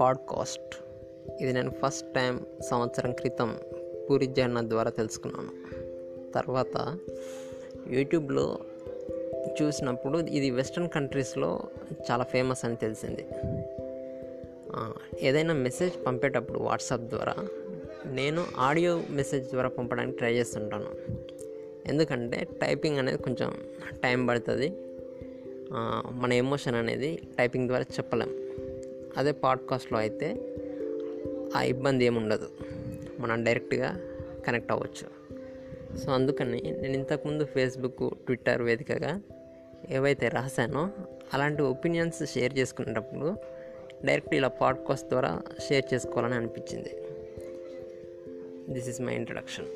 Podcast. ఇది నేను first time సంవత్సరం క్రితం పూరి జగన్నాథ్ ద్వారా తెలుసుకున్నాను. తర్వాత యూట్యూబ్లో చూసినప్పుడు ఇది వెస్ట్రన్ కంట్రీస్లో చాలా ఫేమస్ అని తెలిసింది. ఏదైనా మెసేజ్ పంపేటప్పుడు వాట్సాప్ ద్వారా నేను ఆడియో మెసేజ్ ద్వారా పంపడానికి ట్రై చేస్తుంటాను. ఎందుకంటే టైపింగ్ అనేది కొంచెం టైం పడుతుంది. మన ఎమోషన్ అనేది టైపింగ్ ద్వారా చెప్పలేం. అదే పాడ్కాస్ట్లో అయితే ఆ ఇబ్బంది ఏముండదు. మనం డైరెక్ట్గా కనెక్ట్ అవ్వచ్చు. సో అందుకని నేను ఇంతకుముందు ఫేస్బుక్ ట్విట్టర్ వేదికగా ఏవైతే రాశానో అలాంటి ఒపీనియన్స్ షేర్ చేసుకునేటప్పుడు డైరెక్ట్ ఇలా పాడ్కాస్ట్ ద్వారా షేర్ చేసుకోవాలని అనిపించింది. This is my introduction